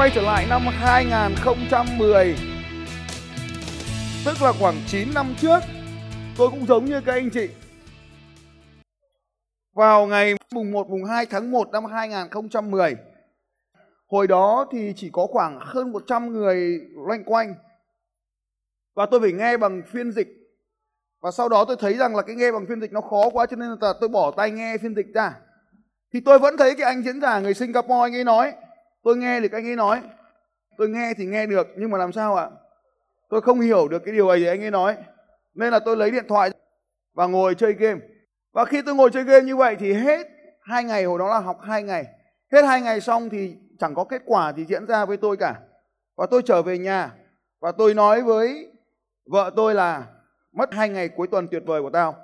quay trở lại năm 2010 Tức là khoảng 9 năm trước Tôi cũng giống như các anh chị. Vào ngày mùng 1, mùng 2 tháng 1 năm 2010 Hồi đó thì chỉ có khoảng hơn 100 người loanh quanh. Và tôi phải nghe bằng phiên dịch. Và sau đó tôi thấy rằng là cái nghe bằng phiên dịch nó khó quá Cho nên là tôi bỏ tay nghe phiên dịch ra. Thì tôi vẫn thấy cái anh diễn giả người Singapore anh ấy nói tôi nghe thì anh ấy nói. Tôi nghe thì nghe được, nhưng mà làm sao ạ? Tôi không hiểu được cái điều ấy, anh ấy nói. Nên là tôi lấy điện thoại và ngồi chơi game. Và khi tôi ngồi chơi game như vậy thì hết hai ngày, hồi đó là học hai ngày. Hết hai ngày xong thì chẳng có kết quả gì diễn ra với tôi cả. Và tôi trở về nhà và tôi nói với vợ tôi là, mất hai ngày cuối tuần tuyệt vời của tao.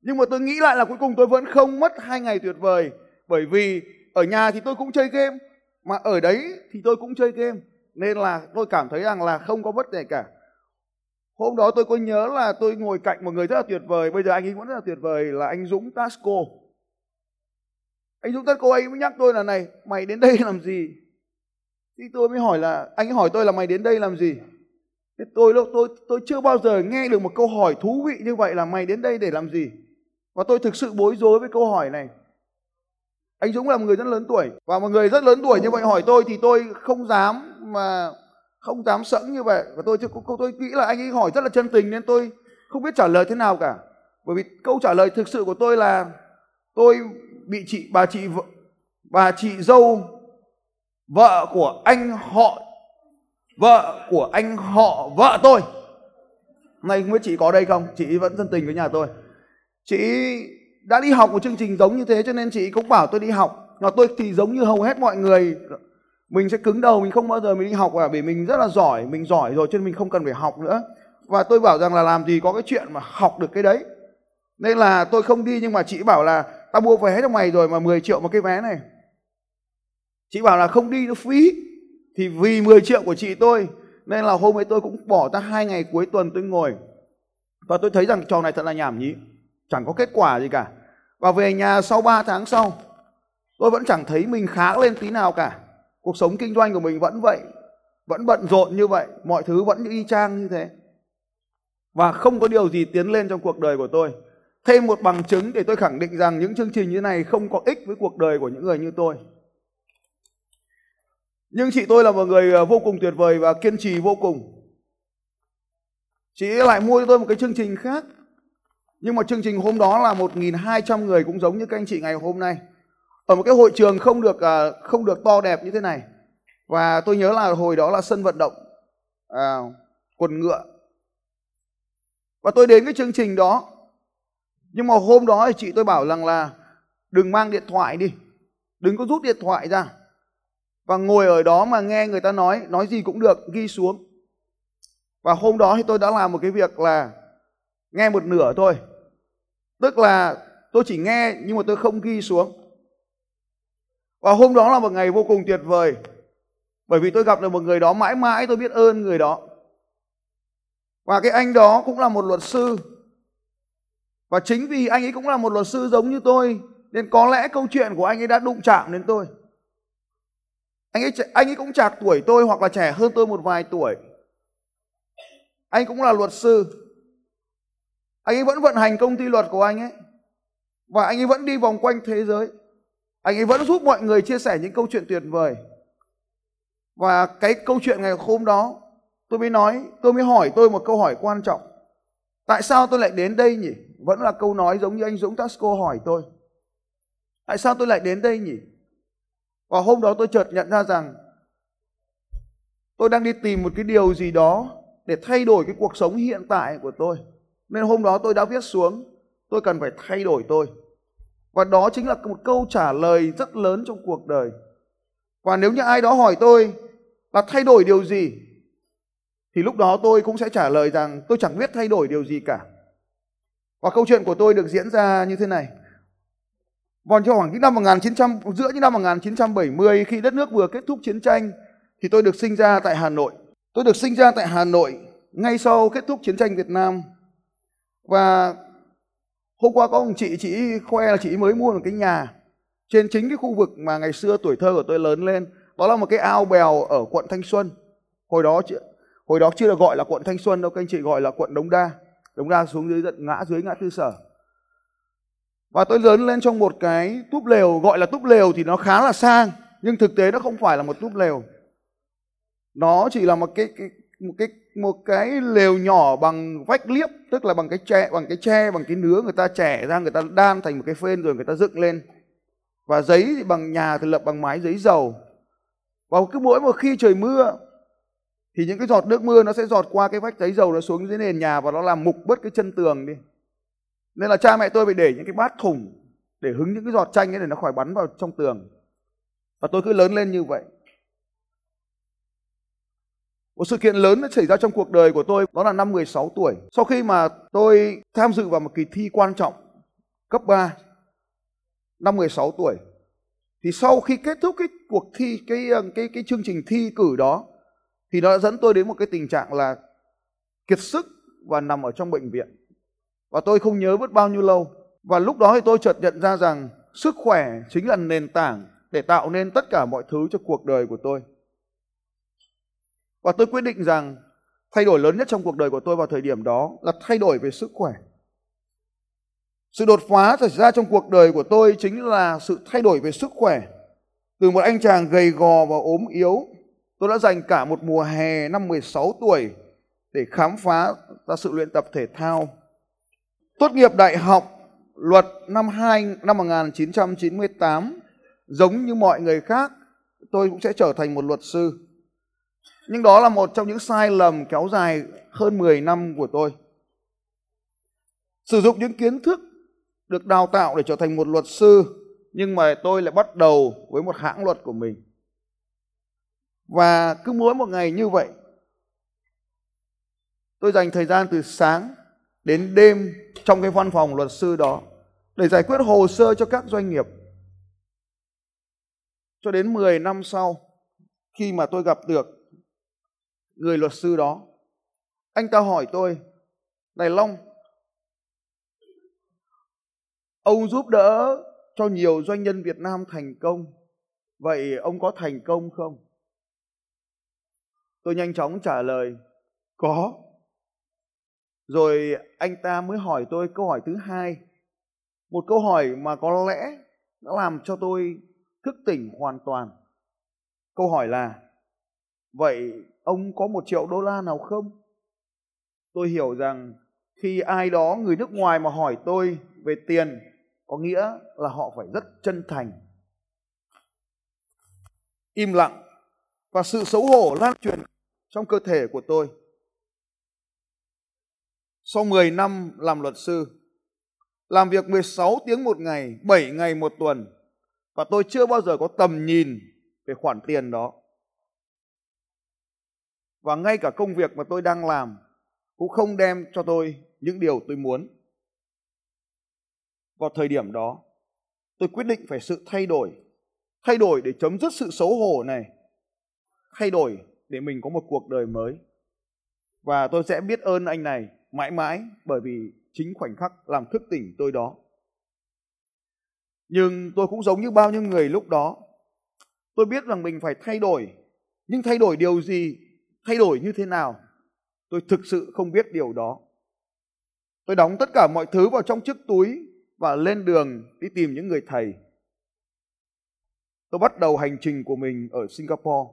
Nhưng mà tôi nghĩ lại là cuối cùng tôi vẫn không mất hai ngày tuyệt vời, bởi vì ở nhà thì tôi cũng chơi game, mà ở đấy thì tôi cũng chơi game. Nên là tôi cảm thấy rằng là không có vấn gì cả. Hôm đó tôi có nhớ là tôi ngồi cạnh một người rất là tuyệt vời, bây giờ anh ấy vẫn rất là tuyệt vời, là anh Dũng Tasco. Anh Dũng Tasco, anh mới nhắc tôi là này, mày đến đây làm gì? Thì tôi mới hỏi là, anh ấy hỏi tôi là mày đến đây làm gì? Thế tôi tôi tôi chưa bao giờ nghe được một câu hỏi thú vị như vậy là mày đến đây để làm gì? Và tôi thực sự bối rối với câu hỏi này anh Dũng là một người rất lớn tuổi. Và một người rất lớn tuổi như vậy hỏi tôi thì tôi không dám mà không dám sẵn như vậy. Và tôi tôi, tôi nghĩ là anh ấy hỏi rất là chân tình nên tôi không biết trả lời thế nào cả. Bởi vì câu trả lời thực sự của tôi là tôi bị chị bà chị vợ bà chị dâu vợ của anh họ vợ của anh họ vợ tôi. Này không biết chị có đây không? Chị vẫn chân tình với nhà tôi. Chị đã đi học một chương trình giống như thế cho nên chị cũng bảo tôi đi học. Và tôi thì giống như hầu hết mọi người. Mình sẽ cứng đầu, mình không bao giờ mình đi học à, cả vì mình rất là giỏi, mình giỏi rồi cho nên mình không cần phải học nữa. Và tôi bảo rằng là làm gì có cái chuyện mà học được cái đấy. Nên là tôi không đi nhưng mà chị bảo là tao mua vé cho mày rồi mà 10 triệu một cái vé này. Chị bảo là không đi nó phí. Thì vì 10 triệu của chị tôi, nên là hôm ấy tôi cũng bỏ ra hai ngày cuối tuần tôi ngồi. Và tôi thấy rằng trò này thật là nhảm nhí. Chẳng có kết quả gì cả và về nhà sau 3 tháng sau, tôi vẫn chẳng thấy mình khá lên tí nào cả. Cuộc sống kinh doanh của mình vẫn vậy, vẫn bận rộn như vậy, mọi thứ vẫn y chang như thế. Và không có điều gì tiến lên trong cuộc đời của tôi. Thêm một bằng chứng để tôi khẳng định rằng những chương trình như này không có ích với cuộc đời của những người như tôi. Nhưng chị tôi là một người ờ, vô cùng tuyệt vời và kiên trì vô cùng. Chị lại mua cho tôi một cái chương trình khác nhưng mà chương trình hôm đó là 1.200 người cũng giống như các anh chị ngày hôm nay. Ở một cái hội trường không được à, không được to đẹp như thế này. Và tôi nhớ là hồi đó là sân vận động à, quần ngựa. Và tôi đến cái chương trình đó. Nhưng mà hôm đó thì chị tôi bảo rằng là đừng mang điện thoại đi. Đừng có rút điện thoại ra. Và ngồi ở đó mà nghe người ta nói, nói gì cũng được, ghi xuống. Và hôm đó thì tôi đã làm một cái việc là nghe một nửa thôi tức là tôi chỉ nghe nhưng mà tôi không ghi xuống. Và hôm đó là một ngày vô cùng tuyệt vời. Bởi vì tôi gặp được một người đó mãi mãi tôi biết ơn người đó. Và cái anh đó cũng là một luật sư. Và chính vì anh ấy cũng là một luật sư giống như tôi, nên có lẽ câu chuyện của anh ấy đã đụng chạm đến tôi. Anh ấy anh ấy cũng chạc tuổi tôi hoặc là trẻ hơn tôi một vài tuổi. Anh cũng là luật sư anh ấy vẫn vận hành công ty luật của anh ấy. Và anh ấy vẫn đi vòng quanh thế giới. Anh ấy vẫn giúp mọi người chia sẻ những câu chuyện tuyệt vời. Và cái câu chuyện ngày hôm đó, tôi mới nói, tôi mới hỏi tôi một câu hỏi quan trọng. Tại sao tôi lại đến đây nhỉ? Vẫn là câu nói giống như anh Dũng Tasco hỏi tôi. Tại sao tôi lại đến đây nhỉ? Và hôm đó tôi chợt nhận ra rằng tôi đang đi tìm một cái điều gì đó để thay đổi cái cuộc sống hiện tại của tôi nên hôm đó tôi đã viết xuống, tôi cần phải thay đổi tôi. Và đó chính là một câu trả lời rất lớn trong cuộc đời. Và nếu như ai đó hỏi tôi là thay đổi điều gì, thì lúc đó tôi cũng sẽ trả lời rằng tôi chẳng biết thay đổi điều gì cả. Và câu chuyện của tôi được diễn ra như thế này. Vào khoảng những năm 1900 giữa những năm 1970 khi đất nước vừa kết thúc chiến tranh, thì tôi được sinh ra tại Hà Nội. Tôi được sinh ra tại Hà Nội ngay sau kết thúc chiến tranh Việt Nam và hôm qua có một chị chị khoe là chị mới mua một cái nhà trên chính cái khu vực mà ngày xưa tuổi thơ của tôi lớn lên. Đó là một cái ao bèo ở quận Thanh Xuân. Hồi đó hồi đó chưa được gọi là quận Thanh Xuân đâu các anh chị gọi là quận Đống Đa. Đống Đa xuống dưới tận ngã dưới ngã tư sở. Và tôi lớn lên trong một cái túp lều gọi là túp lều thì nó khá là sang nhưng thực tế nó không phải là một túp lều. Nó chỉ là một cái, cái một cái một cái lều nhỏ bằng vách liếp, tức là bằng cái tre, bằng cái tre, bằng cái nứa người ta trẻ ra, người ta đan thành một cái phên rồi người ta dựng lên. Và giấy thì bằng nhà thì lập bằng mái giấy dầu. Và cứ mỗi một khi trời mưa, thì những cái giọt nước mưa nó sẽ giọt qua cái vách giấy dầu nó xuống dưới nền nhà và nó làm mục bớt cái chân tường đi. Nên là cha mẹ tôi phải để những cái bát thùng để hứng những cái giọt chanh ấy để nó khỏi bắn vào trong tường. Và tôi cứ lớn lên như vậy một sự kiện lớn đã xảy ra trong cuộc đời của tôi, đó là năm 16 tuổi. Sau khi mà tôi tham dự vào một kỳ thi quan trọng cấp 3 năm 16 tuổi, thì sau khi kết thúc cái cuộc thi, cái ờ, cái cái chương trình thi cử đó, thì nó đã dẫn tôi đến một cái tình trạng là kiệt sức và nằm ở trong bệnh viện. Và tôi không nhớ mất bao nhiêu lâu. Và lúc đó thì tôi chợt nhận ra rằng sức khỏe chính là nền tảng để tạo nên tất cả mọi thứ cho cuộc đời của tôi. Và tôi quyết định rằng thay đổi lớn nhất trong cuộc đời của tôi vào thời điểm đó là thay đổi về sức khỏe. Sự đột phá xảy ra trong cuộc đời của tôi chính là sự thay đổi về sức khỏe. Từ một anh chàng gầy gò và ốm yếu, tôi đã dành cả một mùa hè năm 16 tuổi để khám phá ra sự luyện tập thể thao. Tốt nghiệp đại học luật năm 2 năm 1998, giống như mọi người khác, tôi cũng sẽ trở thành một luật sư. Nhưng đó là một trong những sai lầm kéo dài hơn 10 năm của tôi. Sử dụng những kiến thức được đào tạo để trở thành một luật sư, nhưng mà tôi lại bắt đầu với một hãng luật của mình. Và cứ mỗi một ngày như vậy, tôi dành thời gian từ sáng đến đêm trong cái văn phòng luật sư đó để giải quyết hồ sơ cho các doanh nghiệp. Cho đến 10 năm sau, khi mà tôi gặp được người luật sư đó. Anh ta hỏi tôi, này Long, ông giúp đỡ cho nhiều doanh nhân Việt Nam thành công, vậy ông có thành công không? Tôi nhanh chóng trả lời, có. Rồi anh ta mới hỏi tôi câu hỏi thứ hai, một câu hỏi mà có lẽ đã làm cho tôi thức tỉnh hoàn toàn. Câu hỏi là, vậy ông có một triệu đô la nào không? Tôi hiểu rằng khi ai đó người nước ngoài mà hỏi tôi về tiền có nghĩa là họ phải rất chân thành. Im lặng và sự xấu hổ lan truyền trong cơ thể của tôi. Sau 10 năm làm luật sư, làm việc 16 tiếng một ngày, 7 ngày một tuần và tôi chưa bao giờ có tầm nhìn về khoản tiền đó và ngay cả công việc mà tôi đang làm cũng không đem cho tôi những điều tôi muốn. Vào thời điểm đó, tôi quyết định phải sự thay đổi, thay đổi để chấm dứt sự xấu hổ này, thay đổi để mình có một cuộc đời mới. Và tôi sẽ biết ơn anh này mãi mãi bởi vì chính khoảnh khắc làm thức tỉnh tôi đó. Nhưng tôi cũng giống như bao nhiêu người lúc đó. Tôi biết rằng mình phải thay đổi, nhưng thay đổi điều gì thay đổi như thế nào? Tôi thực sự không biết điều đó. Tôi đóng tất cả mọi thứ vào trong chiếc túi và lên đường đi tìm những người thầy. Tôi bắt đầu hành trình của mình ở singapore.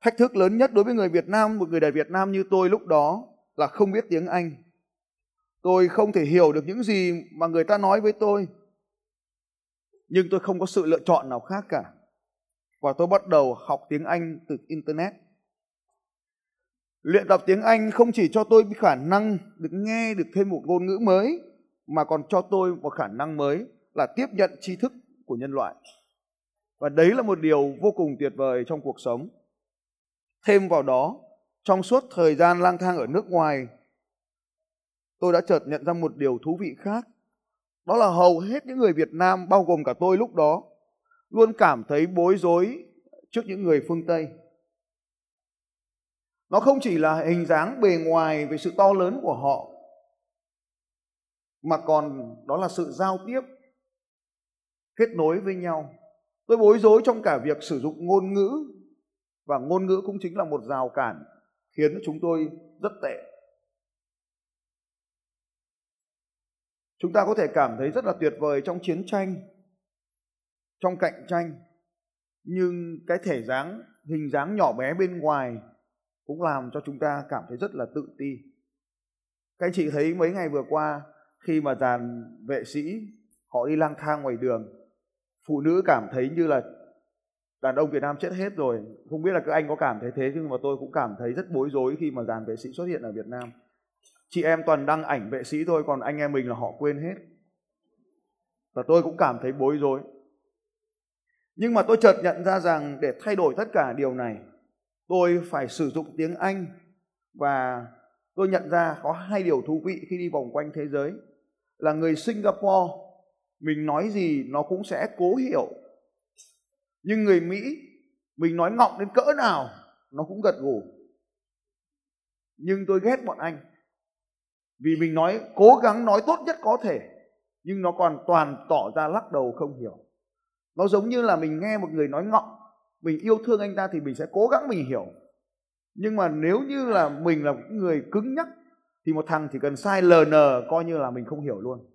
Thách thức lớn nhất đối với người việt nam, một người đại việt nam như tôi lúc đó là không biết tiếng anh. Tôi không thể hiểu được những gì mà người ta nói với tôi. Nhưng tôi không có sự lựa chọn nào khác cả. Và tôi bắt đầu học tiếng anh từ internet. Luyện tập tiếng Anh không chỉ cho tôi khả năng được nghe được thêm một ngôn ngữ mới mà còn cho tôi một khả năng mới là tiếp nhận tri thức của nhân loại. Và đấy là một điều vô cùng tuyệt vời trong cuộc sống. Thêm vào đó, trong suốt thời gian lang thang ở nước ngoài, tôi đã chợt nhận ra một điều thú vị khác. Đó là hầu hết những người Việt Nam, bao gồm cả tôi lúc đó, luôn cảm thấy bối rối trước những người phương Tây nó không chỉ là hình dáng bề ngoài về sự to lớn của họ, mà còn đó là sự giao tiếp, kết nối với nhau. Tôi bối rối trong cả việc sử dụng ngôn ngữ, và ngôn ngữ cũng chính là một rào cản khiến chúng tôi rất tệ. Chúng ta có thể cảm thấy rất là tuyệt vời trong chiến tranh, trong cạnh tranh, nhưng cái thể dáng, hình dáng nhỏ bé bên ngoài cũng làm cho chúng ta cảm thấy rất là tự ti. Các anh chị thấy mấy ngày vừa qua, khi mà dàn vệ sĩ, họ đi lang thang ngoài đường, phụ nữ cảm thấy như là đàn ông Việt Nam chết hết rồi. Không biết là các anh có cảm thấy thế nhưng mà tôi cũng cảm thấy rất bối rối khi mà dàn vệ sĩ xuất hiện ở Việt Nam. Chị em toàn đăng ảnh vệ sĩ thôi, còn anh em mình là họ quên hết. Và tôi cũng cảm thấy bối rối. Nhưng mà tôi chợt nhận ra rằng để thay đổi tất cả điều này tôi phải sử dụng tiếng Anh và tôi nhận ra có hai điều thú vị khi đi vòng quanh thế giới. Là người Singapore, mình nói gì nó cũng sẽ cố hiểu. Nhưng người Mỹ, mình nói ngọng đến cỡ nào nó cũng gật gù. Nhưng tôi ghét bọn anh, vì mình nói cố gắng nói tốt nhất có thể, nhưng nó còn toàn tỏ ra lắc đầu không hiểu. Nó giống như là mình nghe một người nói ngọng mình yêu thương anh ta thì mình sẽ cố gắng mình hiểu. Nhưng mà nếu như là mình là người cứng nhắc, thì một thằng chỉ cần sai lờ nờ coi như là mình không hiểu luôn.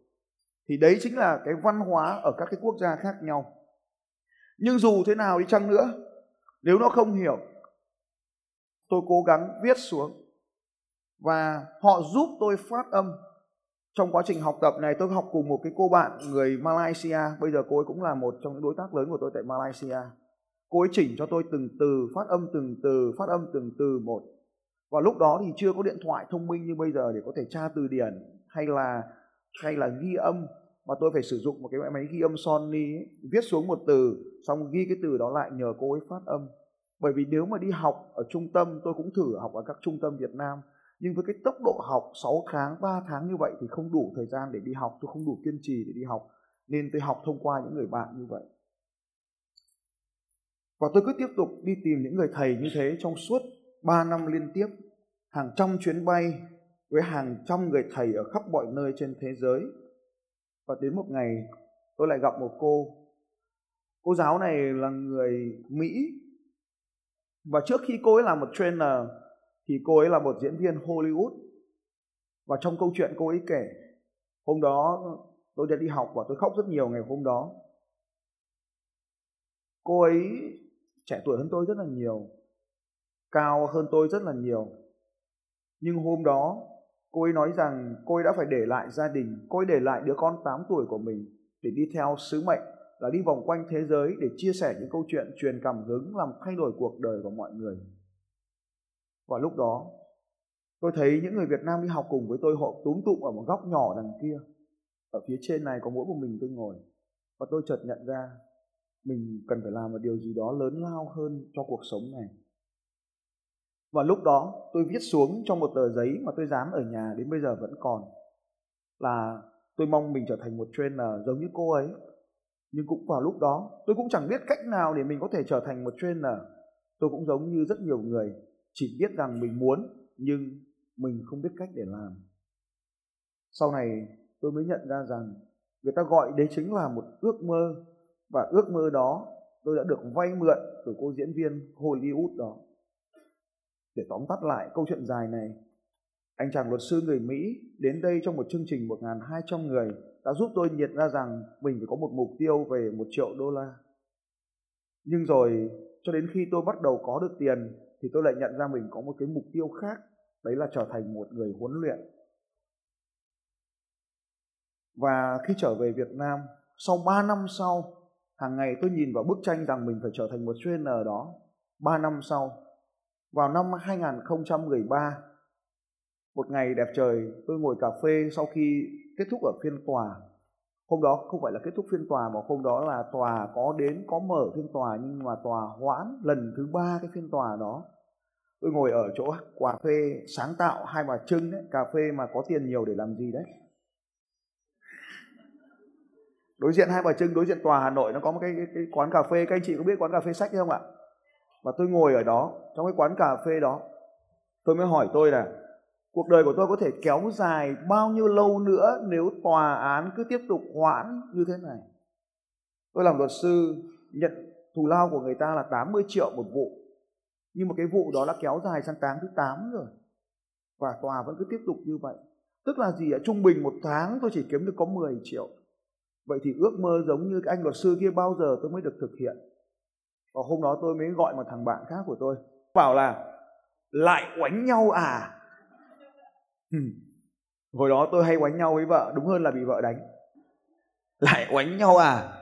Thì đấy chính là cái văn hóa ở các cái quốc gia khác nhau. Nhưng dù thế nào đi chăng nữa, nếu nó không hiểu, tôi cố gắng viết xuống. Và họ giúp tôi phát âm. Trong quá trình học tập này, tôi học cùng một cái cô bạn người Malaysia. Bây giờ cô ấy cũng là một trong những đối tác lớn của tôi tại Malaysia cô ấy chỉnh cho tôi từng từ phát âm từng từ phát âm từng từ một. Và lúc đó thì chưa có điện thoại thông minh như bây giờ để có thể tra từ điển hay là hay là ghi âm. Mà tôi phải sử dụng một cái máy ghi âm Sony ấy, viết xuống một từ xong ghi cái từ đó lại nhờ cô ấy phát âm. Bởi vì nếu mà đi học ở trung tâm tôi cũng thử học ở các trung tâm Việt Nam nhưng với cái tốc độ học 6 tháng 3 tháng như vậy thì không đủ thời gian để đi học tôi không đủ kiên trì để đi học. Nên tôi học thông qua những người bạn như vậy và tôi cứ tiếp tục đi tìm những người thầy như thế trong suốt 3 năm liên tiếp, hàng trăm chuyến bay với hàng trăm người thầy ở khắp mọi nơi trên thế giới. Và đến một ngày, tôi lại gặp một cô. Cô giáo này là người mỹ. Và trước khi cô ấy làm một trainer, thì cô ấy là một diễn viên hollywood. Và trong câu chuyện cô ấy kể, hôm đó tôi đã đi học và tôi khóc rất nhiều ngày hôm đó. Cô ấy trẻ tuổi hơn tôi rất là nhiều, cao hơn tôi rất là nhiều. Nhưng hôm đó, cô ấy nói rằng cô ấy đã phải để lại gia đình, cô ấy để lại đứa con 8 tuổi của mình để đi theo sứ mệnh, là đi vòng quanh thế giới để chia sẻ những câu chuyện truyền cảm hứng, làm thay đổi cuộc đời của mọi người. Và lúc đó, tôi thấy những người Việt Nam đi học cùng với tôi, họ túm tụm ở một góc nhỏ đằng kia. Ở phía trên này có mỗi một mình tôi ngồi. Và tôi chợt nhận ra mình cần phải làm một điều gì đó lớn lao hơn cho cuộc sống này. Và lúc đó tôi viết xuống trong một tờ giấy mà tôi dám ở nhà đến bây giờ vẫn còn, là tôi mong mình trở thành một trainer giống như cô ấy. Nhưng cũng vào lúc đó, tôi cũng chẳng biết cách nào để mình có thể trở thành một trainer. Tôi cũng giống như rất nhiều người, chỉ biết rằng mình muốn, nhưng mình không biết cách để làm. Sau này, tôi mới nhận ra rằng người ta gọi đấy chính là một ước mơ và ước mơ đó, tôi đã được vay mượn từ cô diễn viên Hollywood đó để tóm tắt lại câu chuyện dài này, anh chàng luật sư người Mỹ đến đây trong một chương trình 1.200 người đã giúp tôi nhận ra rằng mình phải có một mục tiêu về một triệu đô la. Nhưng rồi, cho đến khi tôi bắt đầu có được tiền, thì tôi lại nhận ra mình có một cái mục tiêu khác, đấy là trở thành một người huấn luyện và khi trở về Việt Nam, sau 3 năm sau hàng ngày tôi nhìn vào bức tranh rằng mình phải trở thành một trainer đó. 3 năm sau, vào năm 2013 một ngày đẹp trời, tôi ngồi cà phê sau khi kết thúc ở phiên tòa. Hôm đó không phải là kết thúc phiên tòa mà hôm đó là tòa có đến, có mở phiên tòa nhưng mà tòa hoãn lần thứ ba cái phiên tòa đó. Tôi ngồi ở chỗ cà phê sáng tạo, hai bà trưng đấy, cà phê mà có tiền nhiều để làm gì đấy đối diện hai bà trưng đối diện tòa hà nội nó có một cái, cái, cái quán cà phê. Các anh chị có biết quán cà phê sách không ạ? Và tôi ngồi ở đó trong cái quán cà phê đó tôi mới hỏi tôi là cuộc đời của tôi có thể kéo dài bao nhiêu lâu nữa nếu tòa án cứ tiếp tục hoãn như thế này? Tôi làm luật sư nhận thù lao của người ta là 80 triệu một vụ. Nhưng mà cái vụ đó đã kéo dài sang tháng thứ 8 rồi và tòa vẫn cứ tiếp tục như vậy. Tức là gì ạ? Trung bình một tháng tôi chỉ kiếm được có 10 triệu vậy thì ước mơ giống như cái anh luật sư kia bao giờ tôi mới được thực hiện? Và hôm đó tôi mới gọi một thằng bạn khác của tôi bảo là lại oánh nhau à? Hồi đó tôi hay oánh nhau với vợ đúng hơn là bị vợ đánh. Lại oánh nhau à?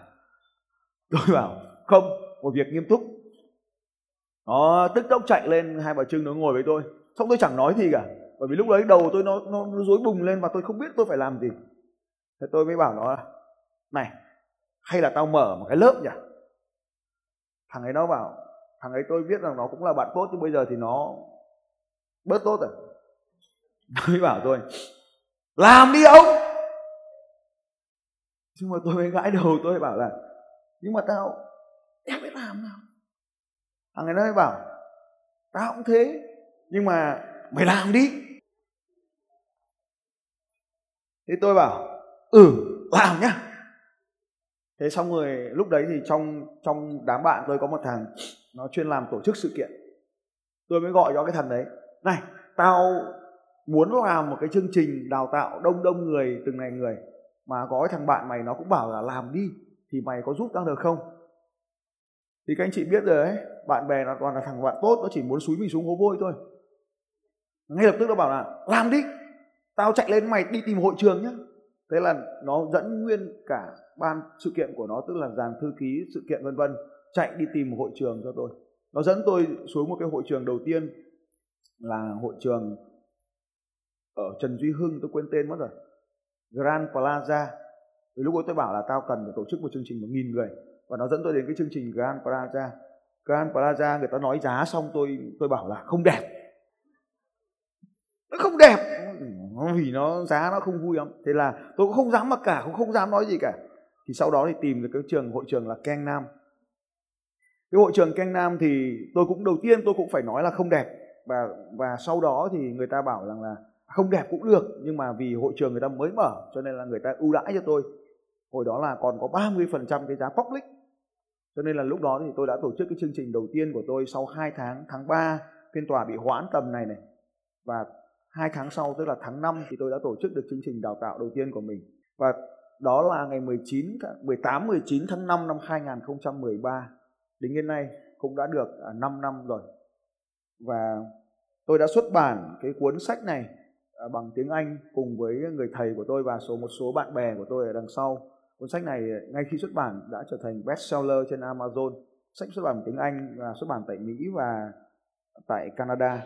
Tôi bảo không một việc nghiêm túc. Nó tức tốc chạy lên hai bà trưng nó ngồi với tôi. Xong tôi chẳng nói gì cả bởi vì lúc đấy đầu tôi nó nó, nó dối bùng lên và tôi không biết tôi phải làm gì. Thế tôi mới bảo nó là này, hay là tao mở một cái lớp nhỉ? Thằng ấy nó bảo, thằng ấy tôi biết rằng nó cũng là bạn tốt, nhưng bây giờ thì nó bớt tốt rồi. Nó mới bảo tôi, làm đi ông. Nhưng mà tôi mới gãi đầu, tôi bảo là, nhưng mà tao em biết làm nào thằng ấy nó mới bảo, tao cũng thế, nhưng mà mày làm đi. Thế tôi bảo ừ làm nhá thế xong rồi, lúc đấy thì trong trong đám bạn tôi có một thằng, nó chuyên làm tổ chức sự kiện. Tôi mới gọi cho cái thằng đấy, này, tao muốn làm một cái chương trình đào tạo đông đông người, từng ngày người, mà có cái thằng bạn mày nó cũng bảo là làm đi, thì mày có giúp tao được không? Thì các anh chị biết rồi đấy, bạn bè nó toàn là thằng bạn tốt, nó chỉ muốn xúi mình xuống hố vôi thôi. Ngay lập tức nó bảo là, làm đi, tao chạy lên mày đi tìm hội trường nhá thế là nó dẫn nguyên cả ban sự kiện của nó, tức là dàn thư ký sự kiện vân vân, chạy đi tìm một hội trường cho tôi. Nó dẫn tôi xuống một cái hội trường đầu tiên, là hội trường ở Trần Duy Hưng, tôi quên tên mất rồi, Grand Plaza. Thì lúc ấy tôi bảo là tao cần phải tổ chức một chương trình một nghìn người, và nó dẫn tôi đến cái chương trình Grand Plaza. Grand Plaza, người ta nói giá xong tôi tôi bảo là không đẹp. Nó không đẹp nó vì nó giá nó không vui lắm. Thế là tôi cũng không dám mặc cả, cũng không dám nói gì cả. Thì sau đó thì tìm được cái trường, hội trường là Keng Nam. Cái hội trường Keng Nam thì tôi cũng, đầu tiên tôi cũng phải nói là không đẹp. Và và sau đó thì người ta bảo rằng là không đẹp cũng được, nhưng mà vì hội trường người ta mới mở, cho nên là người ta ưu đãi cho tôi. Hồi đó là còn có 30% cái giá public. Cho nên là lúc đó thì tôi đã tổ chức cái chương trình đầu tiên của tôi sau 2 tháng tháng 3 phiên tòa bị hoãn tầm này này. Và hai tháng sau, tức là tháng 5 thì tôi đã tổ chức được chương trình đào tạo đầu tiên của mình. Và đó là ngày 19 18 19 tháng 5 năm 2013 đến hiện nay cũng đã được à, 5 năm rồi. Và tôi đã xuất bản cái cuốn sách này à, bằng tiếng Anh cùng với người thầy của tôi và số, một số bạn bè của tôi ở đằng sau. Cuốn sách này à, ngay khi xuất bản đã trở thành bestseller trên Amazon. Sách xuất bản tiếng Anh và xuất bản tại Mỹ và tại Canada.